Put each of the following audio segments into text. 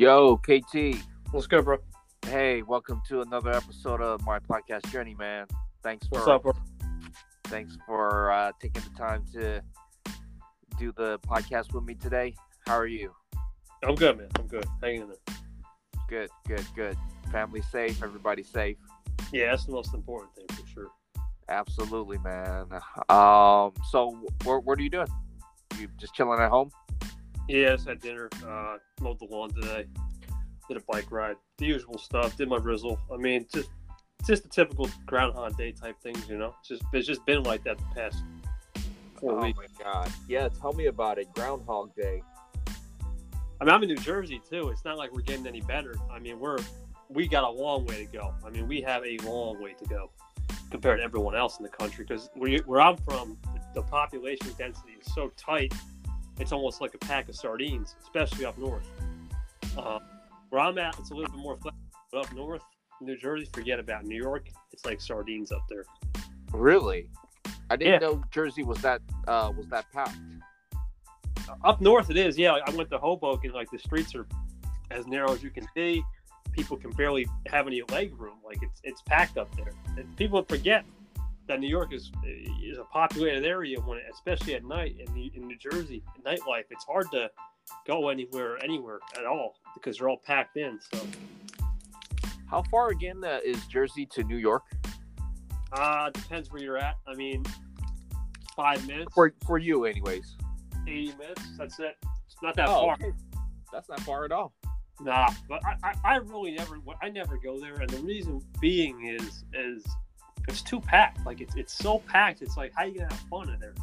Yo, KT. What's good, bro? Hey, welcome to another episode of my podcast journey, man. Thanks for What's up, bro? thanks for uh, taking the time to do the podcast with me today. How are you? I'm good, man. I'm good. Hanging in there. Good, good, good. Family safe, everybody safe. Yeah, that's the most important thing for sure. Absolutely, man. Um, so what what are you doing? You just chilling at home? Yeah, just had dinner. Uh, mowed the lawn today. Did a bike ride. The usual stuff. Did my rizzle. I mean, just just the typical Groundhog Day type things, you know. It's just it's just been like that the past four oh weeks. my god. Yeah, tell me about it. Groundhog Day. I mean, I'm in New Jersey too. It's not like we're getting any better. I mean, we're we got a long way to go. I mean, we have a long way to go compared to everyone else in the country. Because where, where I'm from, the population density is so tight, it's almost like a pack of sardines, especially up north. Uh, where I'm at, it's a little bit more flexible. But up north, New Jersey, forget about New York. It's like sardines up there. Really? I didn't Yeah. know Jersey was that uh was that packed. Up north, it is. Yeah, I went to Hoboken. Like the streets are as narrow as you can be. People can barely have any leg room. Like it's it's packed up there. And people forget that New York is is a populated area when, especially at night in New, in New Jersey, nightlife. It's hard to go anywhere anywhere at all because they're all packed in. So How far again uh, is Jersey to New York? uh depends where you're at. I mean, five minutes, For for you, anyways. eighty minutes. That's it. It's not that Oh, far. okay. That's not far at all. Nah, but I, I, I really never I never go there, and the reason being is is it's too packed. Like it's it's so packed. It's like how you gonna have fun in there?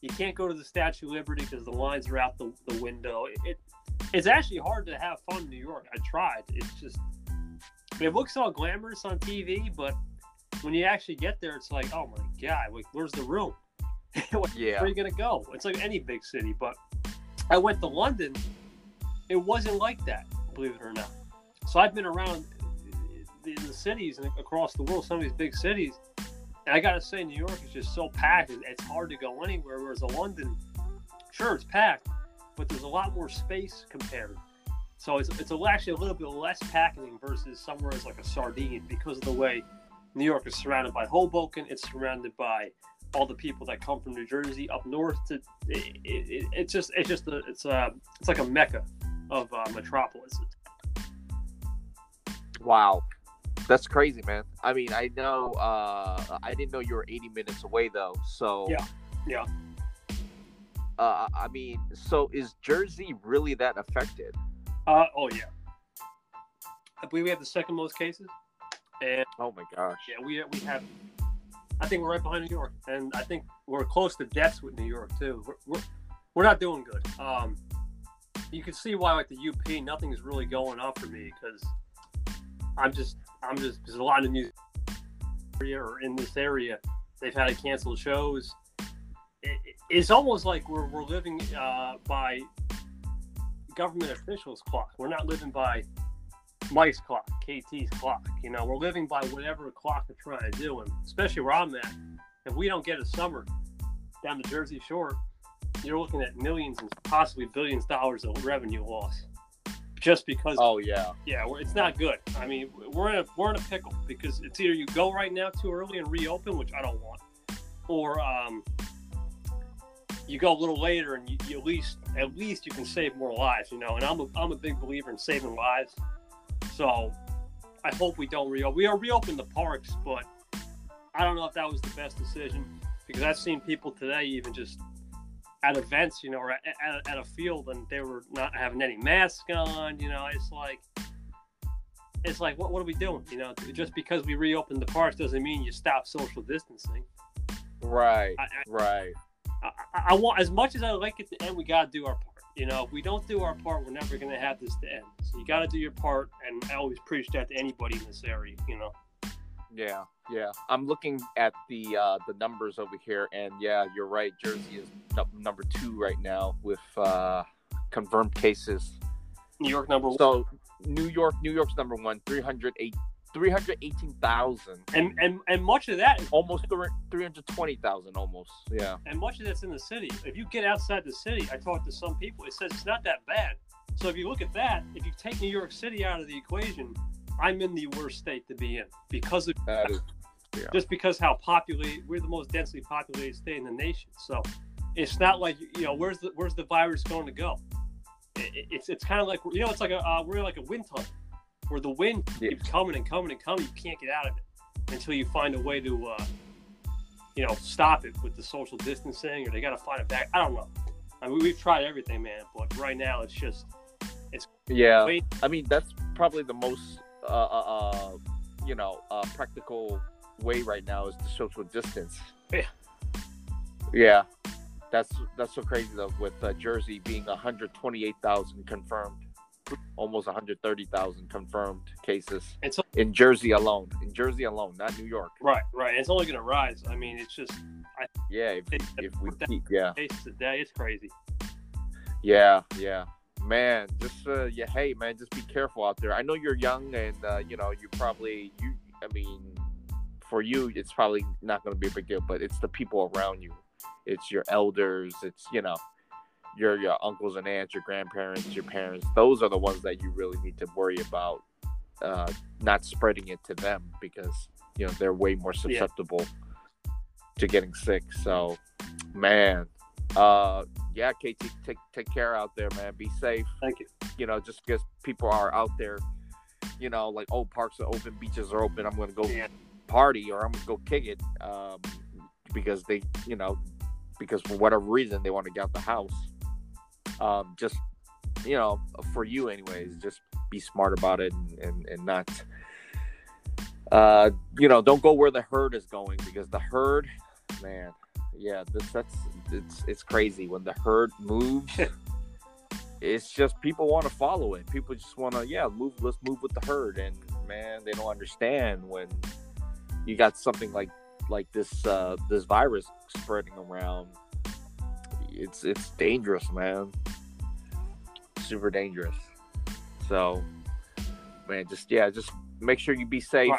You can't go to the Statue of Liberty because the lines are out the, the window. It, it it's actually hard to have fun in New York. I tried. It's just it looks all glamorous on TV, but when you actually get there, it's like oh my god, like where's the room? Where Yeah. are you gonna go? It's like any big city, but I went to London. It wasn't like that, believe it or not. So I've been around the, the cities and across the world, some of these big cities, and I gotta say, New York is just so packed. It's hard to go anywhere. Whereas London, sure, it's packed, but there's a lot more space compared. So it's, it's actually a little bit less packing versus somewhere as like a sardine because of the way New York is surrounded by Hoboken. It's surrounded by all the people that come from New Jersey up north. To it, it, it's just it's just a, it's a it's like a mecca of uh, metropolises. Wow. That's crazy, man. I mean, I know uh I didn't know you were 80 minutes away though. So Yeah. Yeah. Uh I mean, so is Jersey really that affected? Uh, oh yeah. I believe we have the second most cases, and Oh my gosh. yeah, we we have. I think we're right behind New York, and I think we're close to deaths with New York too. We're we're, we're not doing good. Um, you can see why like the UP, nothing's really going up for me because I'm just I'm just there's a lot of music area or in this area they've had to cancel shows. It- it's almost like we're we're living uh, by government officials' clock. We're not living by Mike's clock, KT's clock. You know, we're living by whatever clock they're trying to do, and especially where I'm at. If we don't get a summer down the Jersey Shore, you're looking at millions and possibly billions of dollars of revenue loss, just because. Oh yeah. Yeah, it's not good. I mean, we're in a we're in a pickle because it's either you go right now too early and reopen, which I don't want, or um, you go a little later and you, you at least at least you can save more lives, you know. And I'm a, I'm a big believer in saving lives, so I hope we don't reopen. We are reopen the parks, but I don't know if that was the best decision because I've seen people today even just at events, you know, or at, at, at a field, and they were not having any mask on. You know, it's like, it's like, what, what are we doing? You know, just because we reopened the parks doesn't mean you stop social distancing. Right. I, Right. I, I, I want as much as I like it to end, we got to do our part. You know, if we don't do our part, we're never going to have this to end. So you got to do your part, and I always preach that to anybody in this area. You know. Yeah, yeah. I'm looking at the uh, the numbers over here, and yeah, you're right. Jersey is number two right now with uh, confirmed cases. New York number one. So New York, New York's number one, 308, 318,000, and and and much of that is almost 320,000, almost. Yeah. and much of that's in the city. If you get outside the city, I talked to some people. It says it's not that bad. So if you look at that, if you take New York City out of the equation, I'm in the worst state to be in because of That is, just because how populated we're the most densely populated state in the nation. So it's not like you know where's the where's the virus going to go? It, it- it's it's kind of like you know it's like a uh, we're like a wind tunnel where the wind Yeah. keeps coming and coming and coming. You can't get out of it until you find a way to uh, you know stop it with the social distancing or they got to find a back. I don't know. I mean we've tried everything, man, but right now it's just it's yeah. I mean, that's probably the most, uh, uh, uh, you know, uh, practical way right now is the social distance. Yeah. Yeah. That's that's so crazy though. With uh, Jersey being 128,000 confirmed, almost 130,000 confirmed cases so in Jersey alone. In Jersey alone, not New York. right, right. It's only going to rise. I mean, it's just Yeah. If, It- if we keep, yeah. cases a day. It's crazy. Yeah, yeah. Man, just uh yeah, hey man, just be careful out there. I know you're young and uh, you know, you probably you I mean for you it's probably not gonna be a big deal, but it's the people around you. It's your elders, it's you know, your your uncles and aunts, your grandparents, your parents. Those are the ones that you really need to worry about uh not spreading it to them because you know they're way more susceptible to getting sick. So man, uh yeah, KT, take take care out there, man. Be safe. Thank you. You know, just because people are out there, you know, like oh, parks are open, beaches are open. I'm gonna go Yeah. party or I'm gonna go kick it, um, because they, you know, because for whatever reason they want to get out the house. Um, just you know, for you anyways, just be smart about it and and, and not. Uh, you know, don't go where the herd is going because the herd, man, yeah, this, that's it's it's crazy when the herd moves. it's just people want to follow it. People just want to yeah move. Let's move with the herd, and man, they don't understand when you got something like like this uh, this virus spreading around. It's it's dangerous, man. Super dangerous. So, man, just yeah, just make sure you be safe.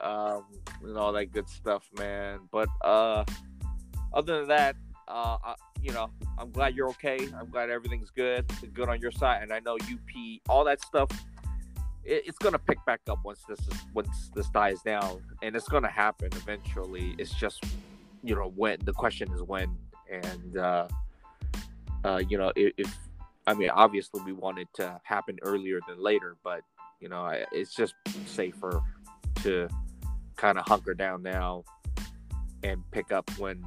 Um, and all that good stuff, man. But uh, other than that, uh, I, you know, I'm glad you're okay. I'm glad everything's good, It's good on your side, and I know UP, all that stuff. It, it's gonna pick back up once this is once this dies down, and it's gonna happen eventually. It's just, you know, when the question is when, and uh, uh, you know, if, if I mean, obviously we want it to happen earlier than later, but you know, it's just safer to kind of hunker down now and pick up when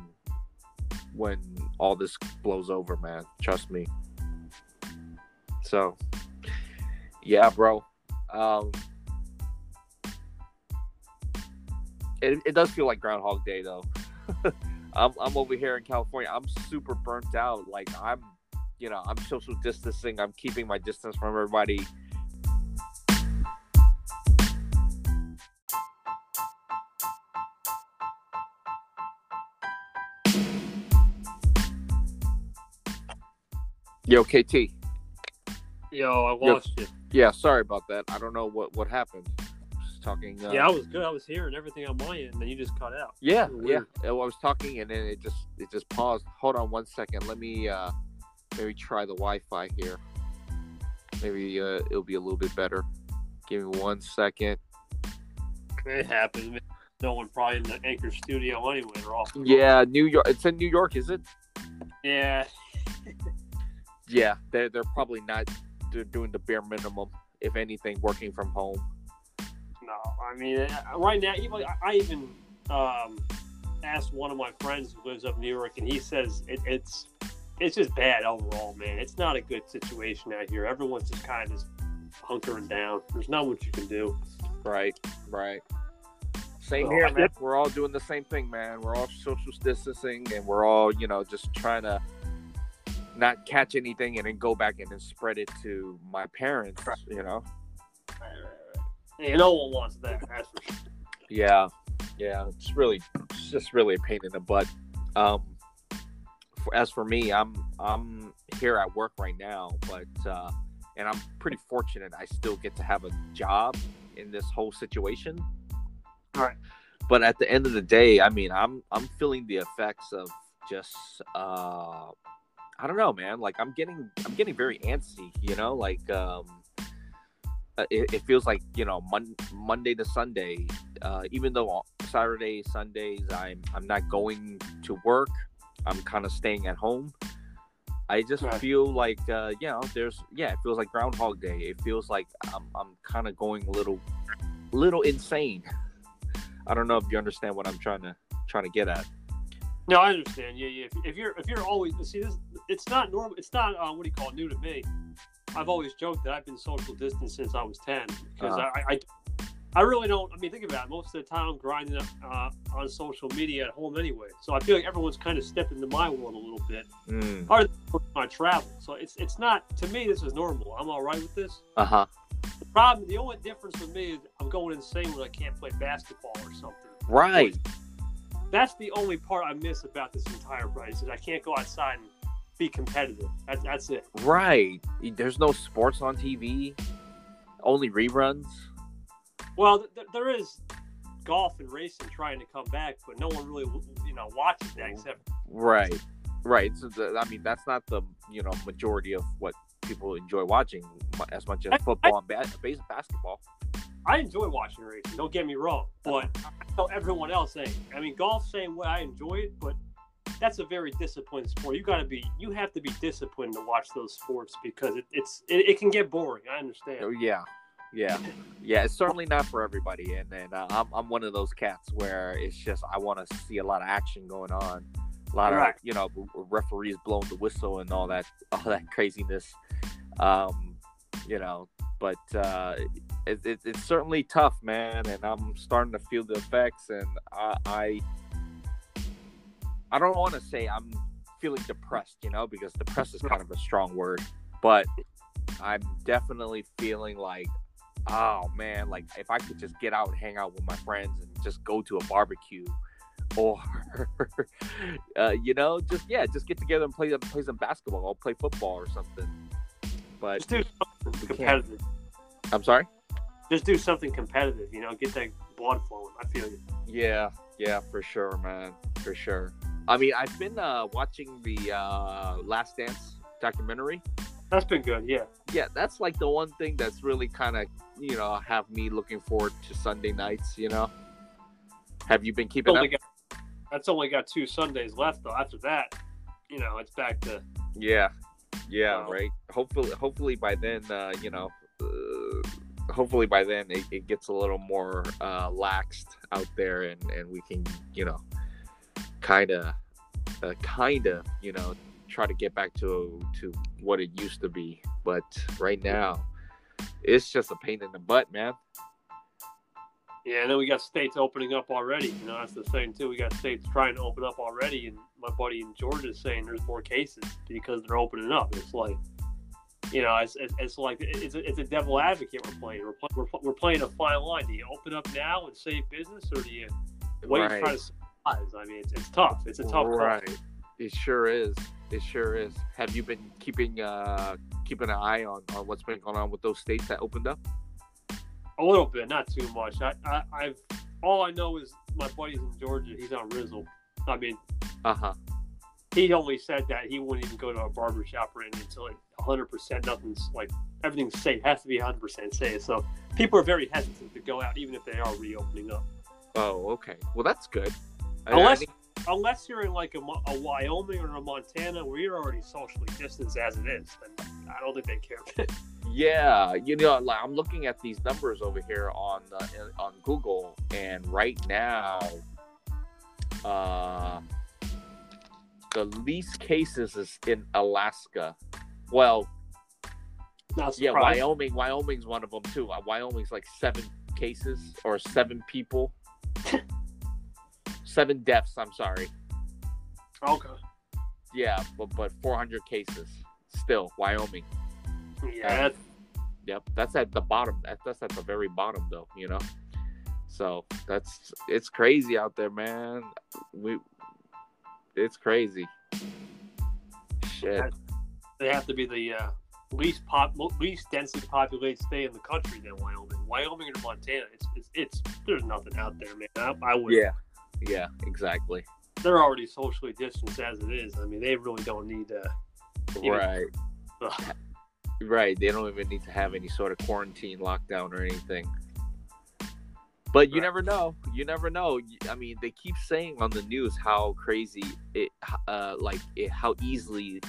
when all this blows over, man. Trust me. So, yeah, bro. Um, it, it does feel like Groundhog Day, though. I'm, I'm over here in California. I'm super burnt out. Like, I'm, you know, I'm social distancing. I'm keeping my distance from everybody. Yo, KT. Yo, I lost you. Yeah, sorry about that. I don't know what what happened. Just talking. Uh, Yeah, I was good. I was hearing everything on my end, and then you just cut out. yeah, yeah. I was talking and then it just it just paused. Hold on one second. Let me uh maybe try the Wi-Fi here. Maybe uh, it'll be a little bit better. Give me one second. It happens. No one probably in the Anchor studio anyway. They're off. Yeah, New York. It's in New York, is it? Yeah. Yeah, they're they're probably not. They're doing the bare minimum, if anything, working from home. No, I mean, uh, right now, even I- even um, asked one of my friends who lives up in New York, and he says it, it's it's just bad overall, man. It's not a good situation out here. Everyone's just kind of hunkering down. There's not much you can do. Right, right. Same So, here, man. We're all doing the same thing, man. We're all social distancing, and we're all, you know, just trying to not catch anything and then go back and then spread it to my parents. Right. You know. And no one wants that. That's for sure. Yeah, yeah. It's really, it's just really a pain in the butt. Um, for, as for me, I'm I'm here at work right now, but uh, and I'm pretty fortunate. I still get to have a job in this whole situation. Right. But at the end of the day, I mean, I'm I'm feeling the effects of just uh, I don't know, man. Like I'm getting I'm getting very antsy, you know, like um uh, it, it feels like you know mon- Monday to Sunday, uh, even though Saturday Sundays I'm I'm not going to work, I'm kind of staying at home. I just right. feel like uh, you know there's yeah it feels like Groundhog Day. It feels like I'm I'm kind of going a little little insane. I don't know if you understand what I'm trying to trying to get at. No, I understand. Yeah, yeah. If, if you're if you're always see this, it's not normal. It's not uh, what do you call it, new to me. I've always joked that I've been social distance since I was ten because uh-huh. I, I, I really don't. I mean, think about it. Most of the time, I'm grinding up uh, on social media at home anyway. So I feel like everyone's kind of stepped into my world a little bit. Mm. Than my travel, so it's it's not to me. This is normal. I'm all right with this. Uh huh. The problem, the only difference with me is I'm going insane when I can't play basketball or something. Right. That's the only part I miss about this entire race is I can't go outside and be competitive. That's that's it. Right. There's no sports on TV. Only reruns. Well, th- there is golf and racing trying to come back, but no one really, you know, watches that except. Right. Right. So the, I mean, that's not the you know majority of what people enjoy watching as much as football I, and ba- basketball. I enjoy watching racing. Don't get me wrong, but I know everyone else ain't. I mean, golf same way. I enjoy it, but that's a very disciplined sport. You got to be, you have to be disciplined to watch those sports because it, it's it, it, can get boring. I understand. Oh yeah, yeah, yeah. It's certainly not for everybody, and and uh, I'm I'm one of those cats where it's just I want to see a lot of action going on, a lot right. of you know referees blowing the whistle and all that all that craziness. Um, you know, but uh, it, it, it's certainly tough, man, and I'm starting to feel the effects, and I I, I don't want to say I'm feeling depressed, you know, because depressed is kind of a strong word, but I'm definitely feeling like, oh man, like if I could just get out and hang out with my friends and just go to a barbecue or uh, you know, just yeah, just get together and play play some basketball or play football or something. But just do competitive. I'm sorry. Just do something competitive. You know, get that blood flowing. I feel you. Yeah, yeah, for sure, man, for sure. I mean, I've been uh, watching the uh, Last Dance documentary. That's been good, yeah. Yeah, that's like the one thing that's really kind of you know have me looking forward to Sunday nights. You know, have you been keeping up? Got, that's only got two Sundays left though. After that, you know, it's back to yeah, yeah, right. Hopefully, hopefully by then, uh, you know, uh, hopefully by then it, it, gets a little more uh, laxed out there, and and we can, you know, kind of, uh, kind of, you know, try to get back to to what it used to be. But right now, it's just a pain in the butt, man. Yeah, and then we got states opening up already. You know, that's the thing too. We got states trying to open up already, and my buddy in Georgia is saying there's more cases because they're opening up. It's like, you know, it's, it's, like it's a, it's a devil advocate we're playing. We're, we're, we're playing a fine line. Do you open up now and save business, or do you wait right. try to surprise? I mean, it's, it's tough. It's a tough right. Call. It sure is. It sure is. Have you been keeping uh keeping an eye on, on what's been going on with those states that opened up? A little bit, not too much. I, I I've all I know is my buddy's in Georgia. He's on Rizzle. I mean, uh huh. He only said that he wouldn't even go to a barber shop or anything until like 100 percent nothing's like everything's safe. Has to be 100 percent safe. So people are very hesitant to go out, even if they are reopening up. Oh, okay. Well, that's good. Unless unless you're in like a, a, Wyoming or a Montana where you're already socially distanced as it is, then I don't think they care. Yeah, you know, I'm looking at these numbers over here on uh, on Google, and right now, uh, the least cases is in Alaska. Well, yeah, Wyoming. Wyoming's one of them too. Uh, Wyoming's like seven cases or seven people, seven deaths. I'm sorry. Okay. Yeah, but but 400 cases still Wyoming. Yeah. yep. That's at the bottom. That's at the very bottom, though. You know. So that's it's crazy out there, man. We, it's crazy. Shit. They have to be the uh, least pop, least densely populated state in the country than Wyoming. Wyoming or Montana, it's it's, it's there's nothing out there, man. I, I would. Yeah. Yeah. Exactly. They're already socially distanced as it is. I mean, they really don't need uh, Even- Right. Ugh. Right. They don't even need to have any sort of quarantine lockdown or anything. But you Right. never know. You never know. I mean, they keep saying on the news how crazy it, uh, like it, how easily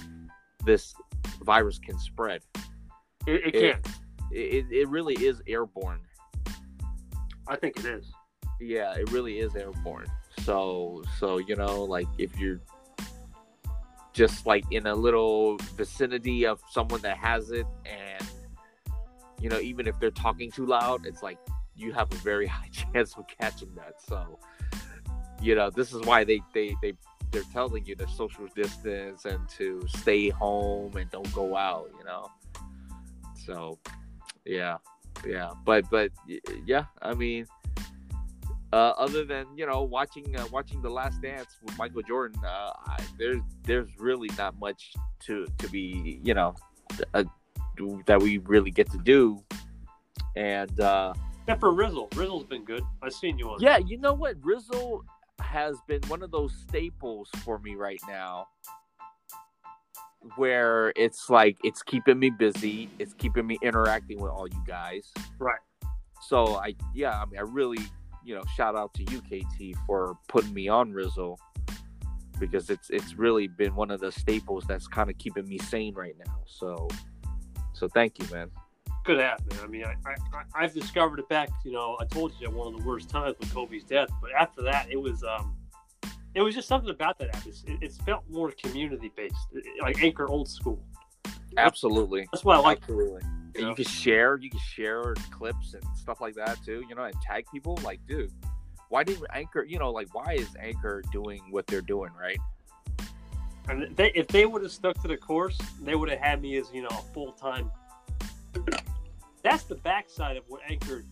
this virus can spread. It, it It- can't. It, it really is airborne. I think it is. Yeah, it really is airborne. So, so you know, like if you're just like in a little vicinity of someone that has it, and you know, even if they're talking too loud, it's like you have a very high chance of catching that. So, you know, this is why they they they they're telling you to social distance and to stay home and don't go out. You know, so yeah, yeah, but but yeah, I mean uh, other than you know watching uh, watching the Last Dance with Michael Jordan, uh, I, there's there's really not much to to be you know uh, that we really get to do, and uh, Except for Rizzle. Rizzle's been good. I've seen you on. yeah, you know what, Rizzle has been one of those staples for me right now, where it's like it's keeping me busy, it's keeping me interacting with all you guys, Right. so I yeah, I mean I really you know shout out to you KT for putting me on Rizzle because it's it's really been one of the staples that's kind of keeping me sane right now. So so thank you, man. Good app, man. I mean, I, I, I've discovered it back. You know, I told you at one of the worst times with Kobe's death, but after that, it was um, it was just something about that app. It's, it, it's felt more community based, like Anchor old school. Absolutely. That's what I like. Absolutely. You know? You can share, you can share clips and stuff like that too, you know, and tag people. Like, dude, why didn't Anchor, you know, like, why is Anchor doing what they're doing, right? And they, if they would have stuck to the course, they would have had me as you know a full time. That's the backside of what Anchor.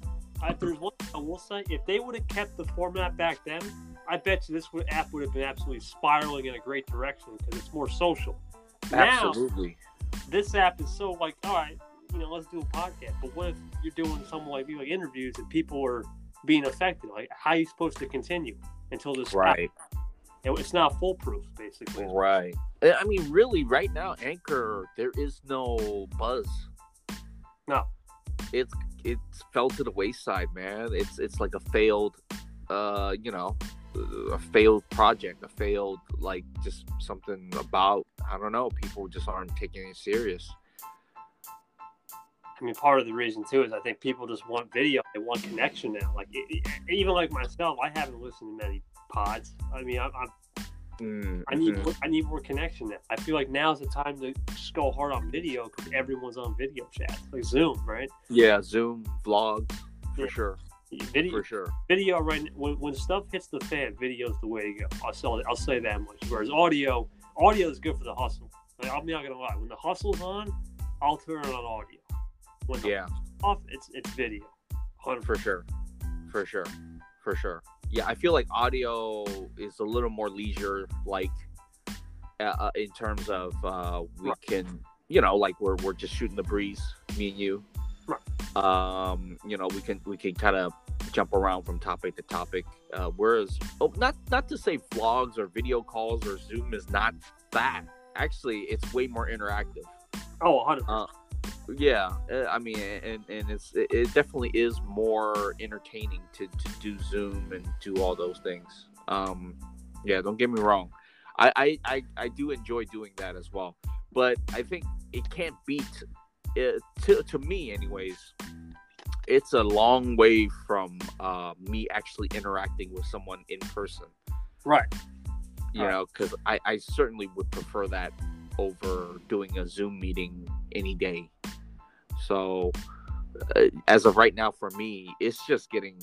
If there's one I will say, if they would have kept the format back then, I bet you this would, app would have been absolutely spiraling in a great direction because it's more social. Now, Absolutely. this app is so like, all right, you know, let's do a podcast. But what if you're doing something like you like interviews and people are being affected? Like, how are you supposed to continue until this? Right. It's not foolproof, basically. Right. I mean, really, right now, Anchor, there is no buzz. No. It's it's fell to the wayside, man. It's it's like a failed, uh, you know, a failed project, a failed like just something about I don't know. People just aren't taking it serious. I mean, part of the reason too is I think people just want video. They want connection now. Like even like myself, I haven't listened to many pods. I mean, I, I, Mm, I need mhm. more, I need more connection. I feel like now's the time to just go hard on video because everyone's on video chat, like Zoom, right? Yeah, Zoom vlogs for Yeah. sure, Video, for sure. video right when, when stuff hits the fan, video's the way to go. I'll sell it. I'll say that much. Whereas audio, audio is good for the hustle. Like, I'm not gonna lie. When the hustle's on, I'll turn on audio. When the Yeah. off, it's it's video. 100%. for sure for sure for sure yeah i feel like audio is a little more leisure like uh, uh, in terms of uh we Right. can you know like we're, we're just shooting the breeze me and you Right. um you know we can we can kind of jump around from topic to topic uh whereas oh not not to say vlogs or video calls or zoom is not that actually it's way more interactive Oh, 100. Uh, yeah uh, i mean and and it's it it definitely is more entertaining to to do zoom and do all those things um yeah don't get me wrong i i i, I do enjoy doing that as well but i think it can't beat it, to, to me anyways it's a long way from uh me actually interacting with someone in person right. you Right. know because I, I certainly would prefer that over doing a zoom meeting any day. So uh, as of right now for me it's just getting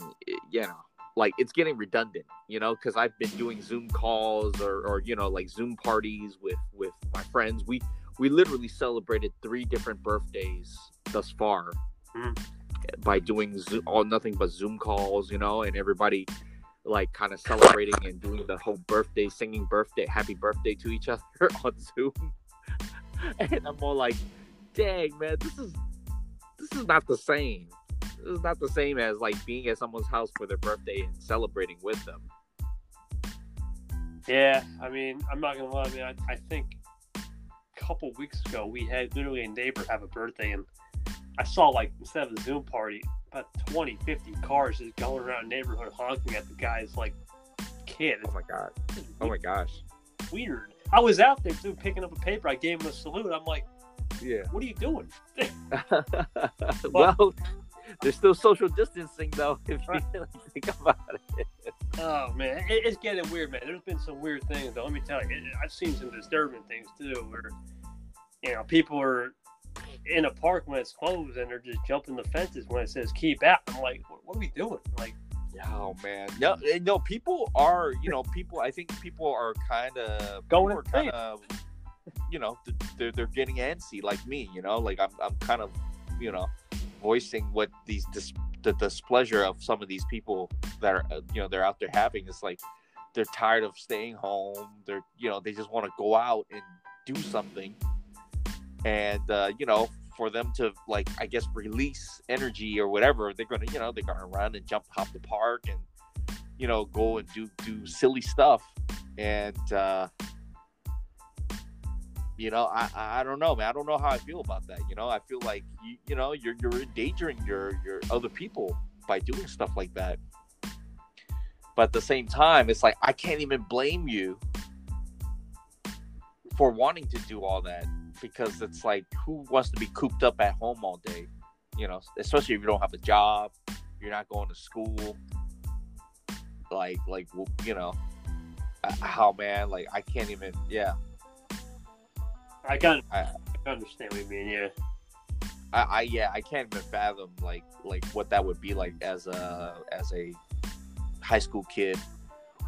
you know like it's getting redundant you know because i've been doing zoom calls or, or you know like zoom parties with with my friends. We we literally celebrated three different birthdays thus far Mhm. by doing zoom, all nothing but zoom calls you know and everybody like kind of celebrating and doing the whole birthday singing birthday happy birthday to each other on zoom. And i'm all like dang man this is this is not the same this is not the same as like being at someone's house for their birthday and celebrating with them Yeah, I mean, I'm not gonna lie, man. I, I think a couple weeks ago, we had literally a neighbor have a birthday, and I saw like instead of a Zoom party, about 20, 50 cars just going around the neighborhood honking at the guy's like kid. Oh my god. Oh my gosh. Weird. I was out there too, picking up a paper. I gave him a salute. I'm like, Yeah. "What are you doing?" well, there's still social distancing though. If you Right. think about it. Oh man, it, it's getting weird, man. There's been some weird things though. Let me tell you, it, I've seen some disturbing things too, where you know people are in a park when it's closed and they're just jumping the fences when it says keep out. I'm like, what, are we doing? Like, Oh man, no, eh, no. People are, you know, people. I think people are kind of Going kind of, you know, they're they're getting antsy like me. You know, like I'm I'm kind of, you know, voicing what these dis- the displeasure of some of these people that are, you know, they're out there having. It's like they're tired of staying home. They're, you know, they just want to go out and do something, and uh, you know. For them to like, I guess, release energy or whatever, they're gonna, you know, they're gonna run and jump, hop the park, and you know, go and do do silly stuff. And uh, you know, I I don't know, man. I don't know how I feel about that. You know, I feel like you you know you're you're endangering your your other people by doing stuff like that. But at the same time, it's like I can't even blame you for wanting to do all that because it's like who wants to be cooped up at home all day? You know, especially if you don't have a job, you're not going to school. Like like you know, uh, how man like I can't even yeah I can I- I understand what you mean. Yeah, I, I yeah I can't even fathom like like what that would be like as a as a high school kid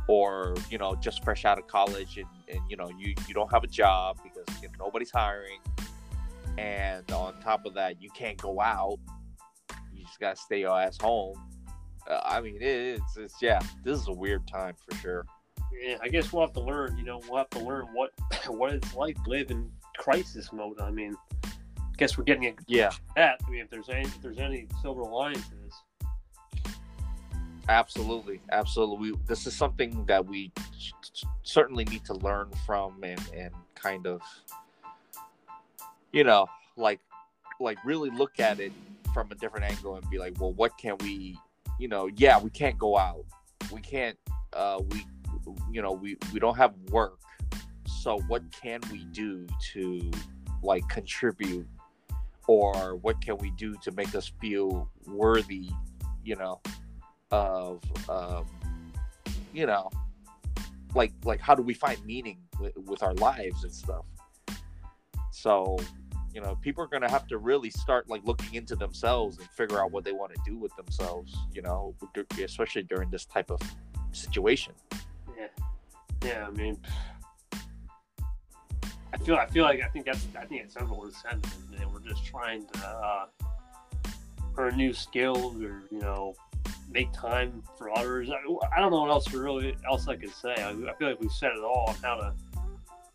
or you know just fresh out of college and, and you know you you don't have a job because you know, nobody's hiring and on top of that you can't go out you just gotta stay your ass home uh, I mean it, it's it's yeah this is a weird time for sure yeah. I guess we'll have to learn. You know, we'll have to learn what what it's like in crisis mode. I mean, I guess we're getting a yeah that. I mean, if there's any if there's any silver lining to this. Absolutely, absolutely. We, this is something that we certainly need to learn from and and kind of, you know, like like really look at it from a different angle and be like, well, what can we, you know, yeah, we can't go out, we can't, uh, we, you know, we we don't have work, so what can we do to like contribute, or what can we do to make us feel worthy, you know? of um, you know like like how do we find meaning with, with our lives and stuff so you know people are going to have to really start like looking into themselves and figure out what they want to do with themselves you know especially during this type of situation Yeah, yeah. I mean, I feel I feel like I think that's I think it's everyone's sentiment. Man. We're just trying to uh, earn new skills or you know make time for others. I, I don't know what else to really else I could say. I, I feel like we've said it all on how to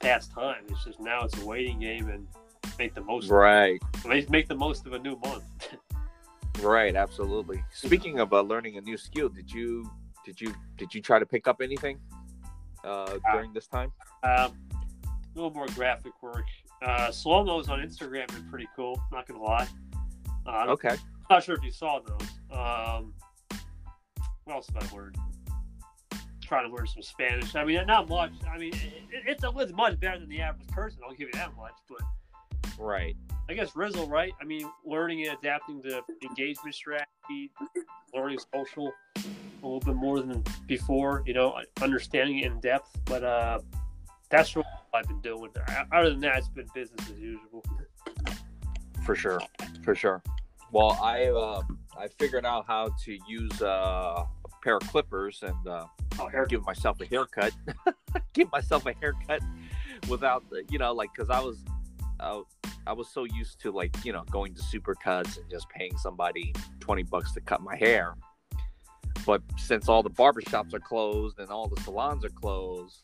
pass time. It's just now it's a waiting game and make the most. right Make, make the most of a new month. right absolutely speaking of uh, learning a new skill did you did you did you try to pick up anything uh, during this time Um, a little more graphic work. Uh, slow mos on Instagram are pretty cool. Not gonna lie. Uh, okay not sure if you saw those. Um, what else have I learned? Trying to learn some Spanish. I mean, not much. I mean, it, it's, it's much better than the average person. I'll give you that much. But right I guess Rizzle, right? I mean, learning and adapting to engagement strategy, learning social a little bit more than before. You know, understanding it in depth. But uh, that's what I've been doing. Other than that, it's been business as usual. for sure for sure well i uh i figured out how to use uh, a pair of clippers and uh Oh, Eric, give myself a haircut give myself a haircut without the- you know like because i was uh, i was so used to like you know going to supercuts and just paying somebody 20 bucks to cut my hair but since all the barbershops are closed and all the salons are closed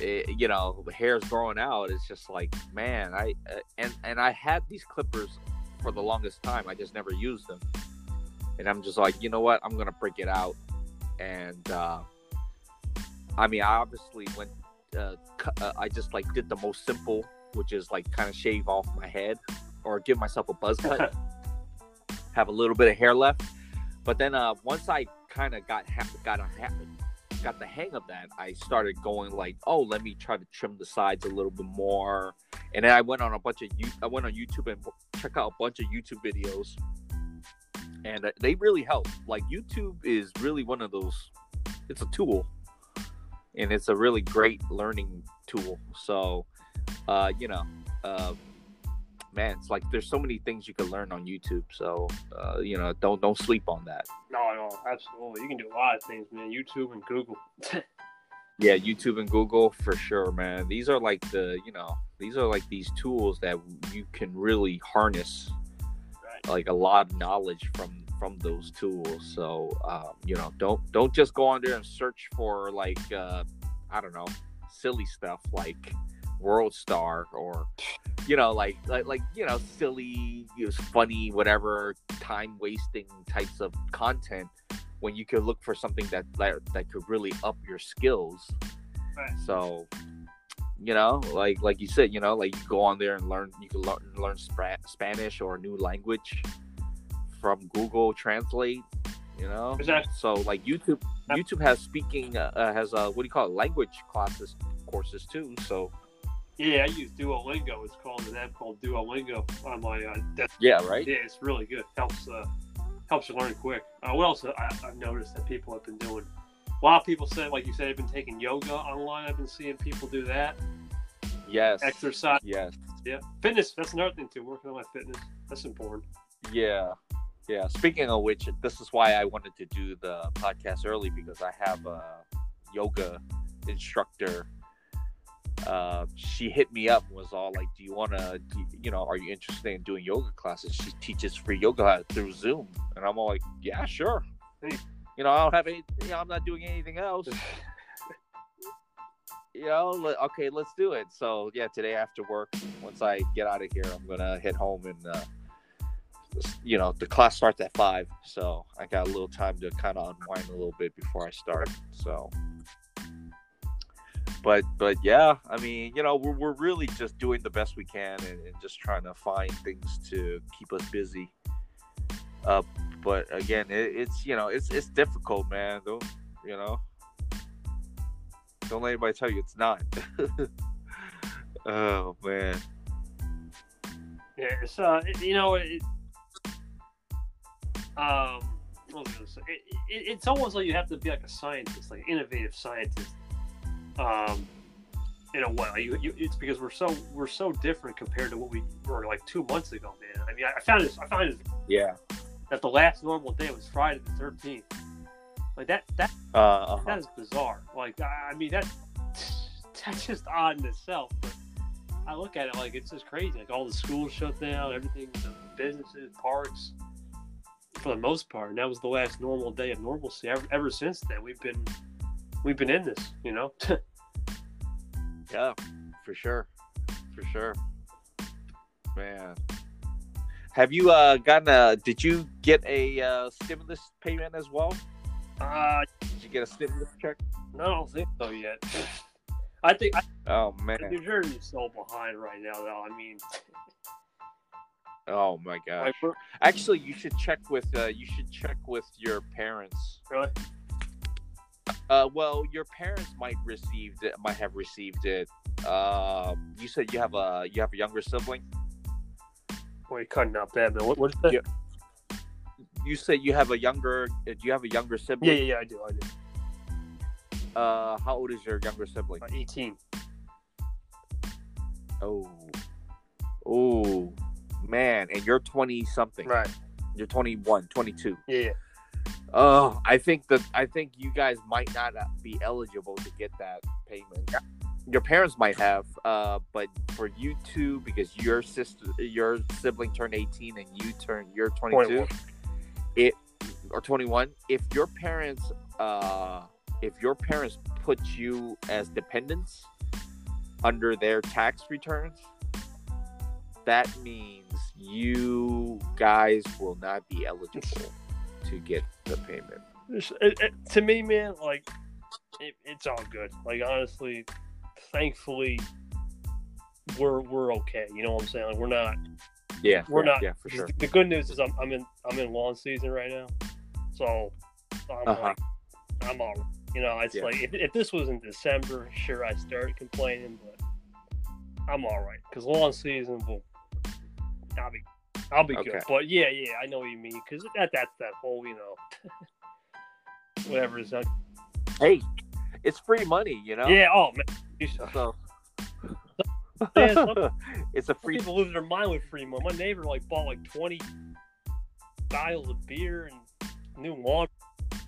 it, you know the hair's growing out it's just like man i uh, and and i had these clippers for the longest time i just never used them. And i'm just like you know what? I'm gonna break it out. And uh i mean i obviously went uh, cu- uh, I just like did the most simple, which is like kind of shave off my head or give myself a buzz cut, have a little bit of hair left. But then uh, once I kind of got ha- got a ha- got the hang of that, I started going like, oh, let me try to trim the sides a little bit more. And then I went on a bunch of you. I went on YouTube and check out a bunch of YouTube videos, and uh, they really help. Like YouTube is really one of those. It's a tool, and it's a really great learning tool. So, uh, you know, uh, man, it's like there's so many things you can learn on YouTube. So, uh, you know, don't don't sleep on that. No, no, absolutely. You can do a lot of things, man. YouTube and Google. Yeah, YouTube and Google for sure, man. These are like the, you know, these are like these tools that you can really harness right. like a lot of knowledge from from those tools. So, um, you know, don't don't just go on there and search for like uh I don't know, silly stuff like World Star or you know, like like like you know, silly, you know, funny, whatever, time wasting types of content when you could look for something that that, that could really up your skills. Right. So, you know, like like you said, you know, like you go on there and learn. You can learn learn Spra- Spanish or a new language from Google Translate. You know, Exactly. so like YouTube, YouTube has speaking uh, uh, has uh, what do you call it, language classes courses too. So Yeah, I use Duolingo. It's called an app called Duolingo on my uh, desktop. yeah, right. Yeah, it's really good. Helps uh, helps you learn quick. Uh, what else I, I've noticed that people have been doing? A lot of people said, like you said, they've been taking yoga online. I've been seeing people do that. Yes. Exercise. Yes. Yeah. Fitness. That's another thing too. Working on my fitness. That's important. Yeah. Yeah. Speaking of which, this is why I wanted to do the podcast early because I have a yoga instructor. Uh, she hit me up and was all like, "Do you want to, you know, are you interested in doing yoga classes?" She teaches free yoga through Zoom, and I'm all like, "Yeah, sure." You know, I don't have any. You know, I'm not doing anything else. you know, okay, let's do it. So yeah, today after work, once I get out of here, I'm gonna head home and, uh, you know, the class starts at five, so I got a little time to kind of unwind a little bit before I start. So, but but yeah, I mean, you know, we're we're really just doing the best we can and, and just trying to find things to keep us busy. Uh, but again, it, it's you know, it's it's difficult, man. Though, you know. Don't let anybody tell you it's not. oh man. Yeah, it's uh, you know, it, um, it, it's almost like you have to be like a scientist, like innovative scientist. Um, in a way, you, you, it's because we're so we're so different compared to what we were like two months ago, man. I mean, I, I found this, I found this Yeah. that the last normal day was Friday the thirteenth. Like that, that Uh, uh-huh. that is bizarre. Like I I mean that that's just odd in itself. But I look at it like it's just crazy. Like all the schools shut down, everything, the businesses, parks, for the most part. And that was the last normal day of normalcy. Ever, ever since then, we've been we've been in this. You know. Yeah, for sure, for sure. Man, have you uh gotten a? Did you get a uh, stimulus payment as well? uh, Did you get a stimulus check? no, I don't think so yet. I think I, Oh man, New Jersey's so behind right now. Though I mean, oh my gosh. Actually, you should check with uh, you should check with your parents. really, Uh, well, your parents might received it, might have received it. Um, you said you have a you have a younger sibling. boy, you're cutting out bad, man. What, what's that? Yeah. You said you have a younger. uh, Do you have a younger Yeah, sibling? yeah, yeah, I do. I do. Uh, how old is your younger sibling? Uh, Eighteen. Oh, oh, man, and you're twenty something. Right. You're 21, 22. Yeah. yeah. Oh, I think that I think you guys might not uh, be eligible to get that payment. Your parents might have, uh, but for you two, because your sister, your sibling turned eighteen and you turn you're twenty two, it or twenty one. If your parents, uh, if your parents put you as dependents under their tax returns, that means you guys will not be eligible to get the payment. It- it- to me, man, like it, it's all good. Like honestly, thankfully we're we're okay. You know what I'm saying? Like, we're not Yeah, we're yeah, not. Yeah, for sure. The good news is I'm, I'm in I'm in lawn season right now, so I'm Uh-huh. like I'm all right. You know, it's Yeah. like if, if this was in December, sure I started complaining, but I'm all right because lawn season will. I'll be I'll be good. But yeah, yeah, I know what you mean because that that's that whole you know whatever is that. Hey, it's free money, you know. Yeah. Oh man. So. Yeah, some- it's a free. people lose their mind with free money. My neighbor like bought like twenty bottles of beer and new lawn.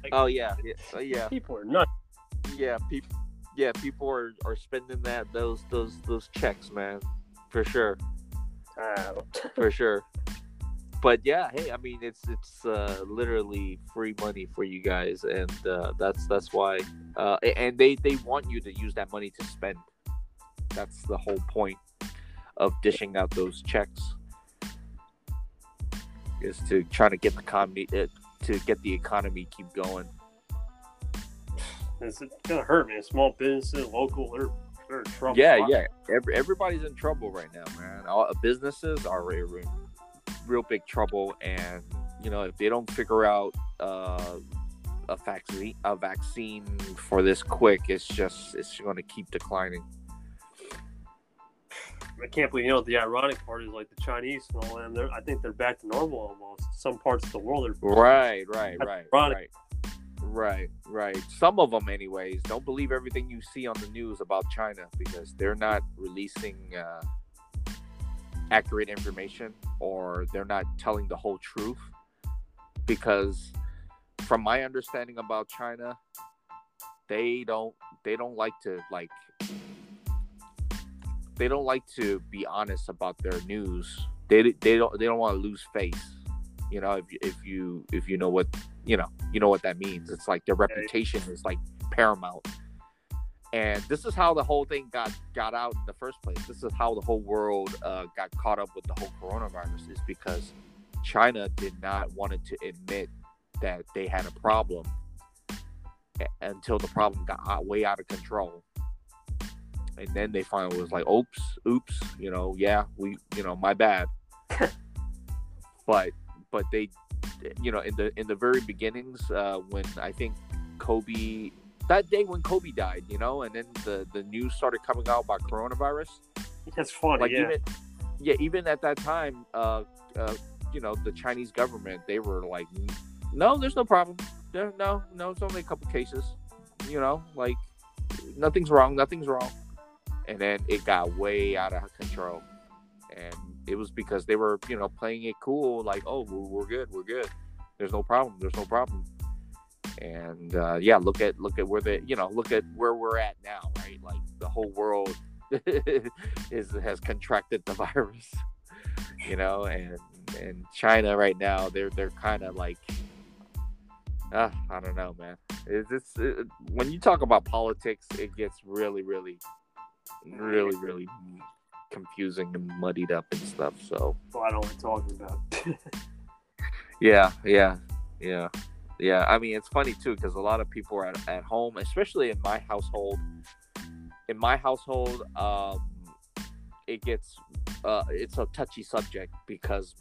Like, Oh yeah, yeah, uh, yeah, people are nuts. yeah. People, yeah, people are, are spending that those those those checks, man, for sure, for sure. But yeah, hey, I mean, it's it's uh, literally free money for you guys, and uh, that's that's why. Uh, and they they want you to use that money to spend. That's the whole point of dishing out those checks. Is to try to get the economy uh, to get the economy keep going. it's gonna hurt, man. Small businesses, local, they're they're in trouble. Yeah, yeah. Every, everybody's in trouble right now, man. All businesses are in real, real big trouble, and you know if they don't figure out uh, a vaccine, a vaccine for this quick, it's just it's going to keep declining. I can't believe you know the ironic part is like the Chinese and all them. They're, I think they're back to normal almost. Some parts of the world are. Right, right, right, ironic. right, right, right. Some of them, anyways. Don't believe everything you see on the news about China because they're not releasing uh, accurate information or they're not telling the whole truth. Because, from my understanding about China, they don't they don't like to like they don't like to be honest about their news. They they don't they don't want to lose face. You know, if you, if you if you know what you know, you know what that means. It's like their reputation is like paramount. And this is how the whole thing got got out in the first place. This is how the whole world uh, got caught up with the whole coronavirus is because China did not wanted to admit that they had a problem until the problem got way out of control. And then they finally was like, "Oops, oops, you know, yeah, we, you know, my bad." but but they you know in the in the very beginnings uh when i think kobe that day when kobe died you know and then the the news started coming out about coronavirus That's funny. like yeah. even yeah even at that time uh uh you know the chinese government they were like no there's no problem there no no it's only a couple cases you know like nothing's wrong nothing's wrong and then it got way out of control and it was because they were you know playing it cool like oh we're, good we're good. There's no problem there's no problem. And uh, yeah look at look at where they you know look at where we're at now right? Like the whole world is has contracted the virus you know? And and china right now they're they're kind of like uh, i don't know man. It's, it's it, when you talk about politics it gets really really really really confusing and muddied up and stuff so Well, I know what I'm talking about. yeah, yeah, yeah, yeah. I mean, it's funny too because a lot of people are at, at home, especially in my household. In my household, um, it gets uh, it's a touchy subject because,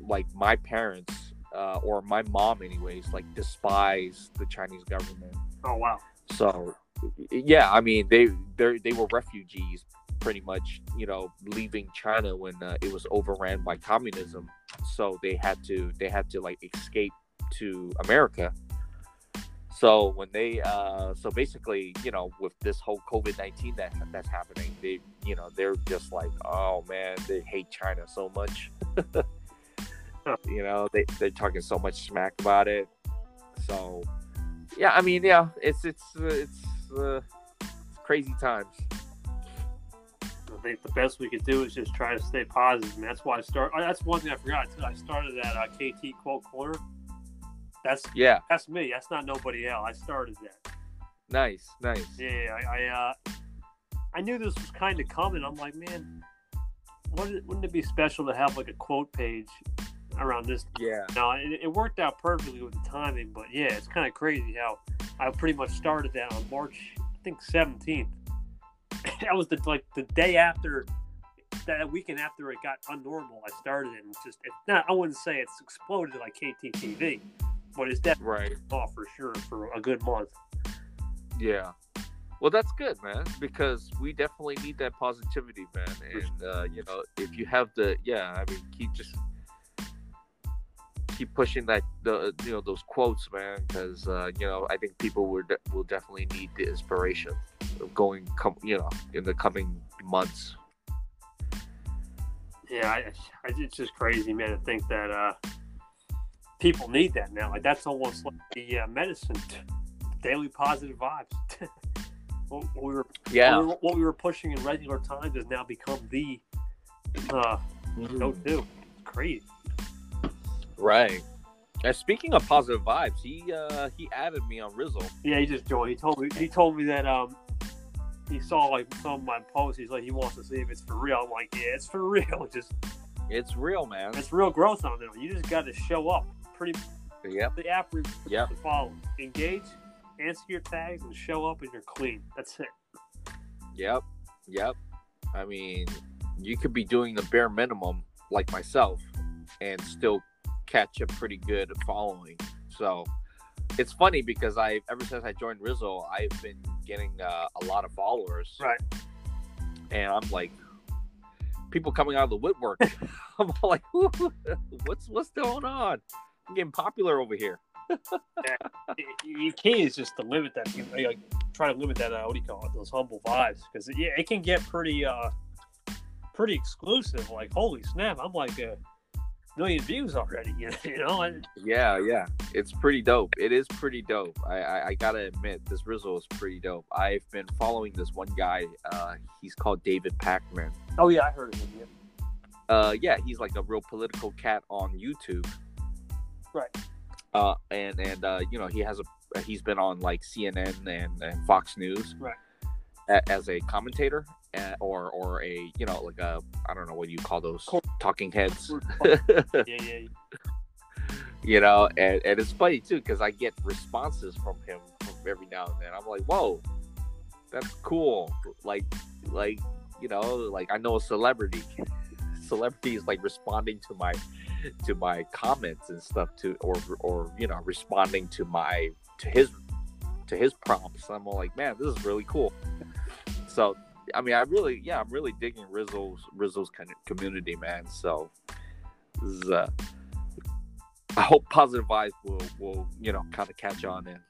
like, my parents uh, or my mom, anyways, like despise the Chinese government. oh wow. So, yeah, I mean, they they they were refugees, pretty much, you know, leaving China when uh, it was overran by communism. So they had to they had to like escape to America. So when they uh, so basically, you know, with this whole COVID nineteen that that's happening, they you know they're just like, oh man, they hate China so much. you know, they they're talking so much smack about it. So yeah, I mean, yeah, it's it's uh, it's uh, it's crazy times. I think the best we could do is just try to stay positive. Man. That's why I start. oh, That's one thing I forgot. Too. I started that uh, KT quote corner. That's Yeah, that's me. That's not nobody else. I started that. nice, nice. Yeah, I I, uh, I knew this was kind of coming. I'm like, man, wouldn't it, wouldn't it be special to have like a quote page around this? Yeah, No, it, it worked out perfectly with the timing, but yeah, it's kind of crazy how I pretty much started that on March, I think 17th, that was the like the day after that weekend after it got unnormal. I started it and just it, not. I wouldn't say it's exploded like KTTV, but it's definitely Right. off for sure for a good month. Yeah. Well, that's good, man, because we definitely need that positivity, man. And uh, you know, if you have the, yeah, I mean, keep just keep pushing that the you know those quotes, man, because uh, you know I think people will de- will definitely need the inspiration of going, com- you know, in the coming months. Yeah, I, I, it's just crazy, man, to think that uh, people need that now. Like that's almost like the uh, medicine, daily positive vibes. what, what we were, Yeah. what we, were, what we were pushing in regular times has now become the uh, go-to. It's crazy. Right. And speaking of positive vibes, he uh he added me on Rizzle. Yeah, he just joined. He told me. He told me that um, he saw like some of my posts. He's like, he wants to see if it's for real. I'm like, yeah, it's for real. Just It's real, man. it's real growth on there. You just got to show up. Pretty Yep. the app Yep. to follow. Engage, answer your tags, and show up, and you're clean. That's it. Yep. Yep. I mean, you could be doing the bare minimum like myself and still catch a pretty good following. So it's funny because I ever since I joined Rizzle, I've been getting uh, a lot of followers. Right. And I'm like people coming out of the woodwork. I'm like, what's what's going on? I'm getting popular over here. You key is just to limit that. Like, try to limit that. Uh, what do you call it? Those humble vibes, because yeah, it can get pretty, uh, pretty exclusive. Like, holy snap! I'm like a million views already. You know, and Yeah, yeah, it's pretty dope. It is pretty dope. I, I, I gotta admit, this Rizzle is pretty dope. I've been following this one guy. Uh, he's called David Pakman. oh yeah, I heard of him. Yeah. Uh, yeah, he's like a real political cat on YouTube. Right. Uh, and and uh, you know, he has a he's been on like CNN and, and Fox News. Right. a- As a commentator, uh, or or a you know like a I don't know what you call those talking heads. yeah, yeah. you know and, and it's funny too because i get responses from him from every now and then. I'm like whoa that's cool. Like like you know like i know a celebrity celebrity is like responding to my to my comments and stuff to or or you know responding to my to his to his prompts. I'm all like man this is really cool. So i mean i really yeah i'm really digging Rizzle's Rizzle's kind of community man so this is uh I hope positive vibes will will you know kind of catch on and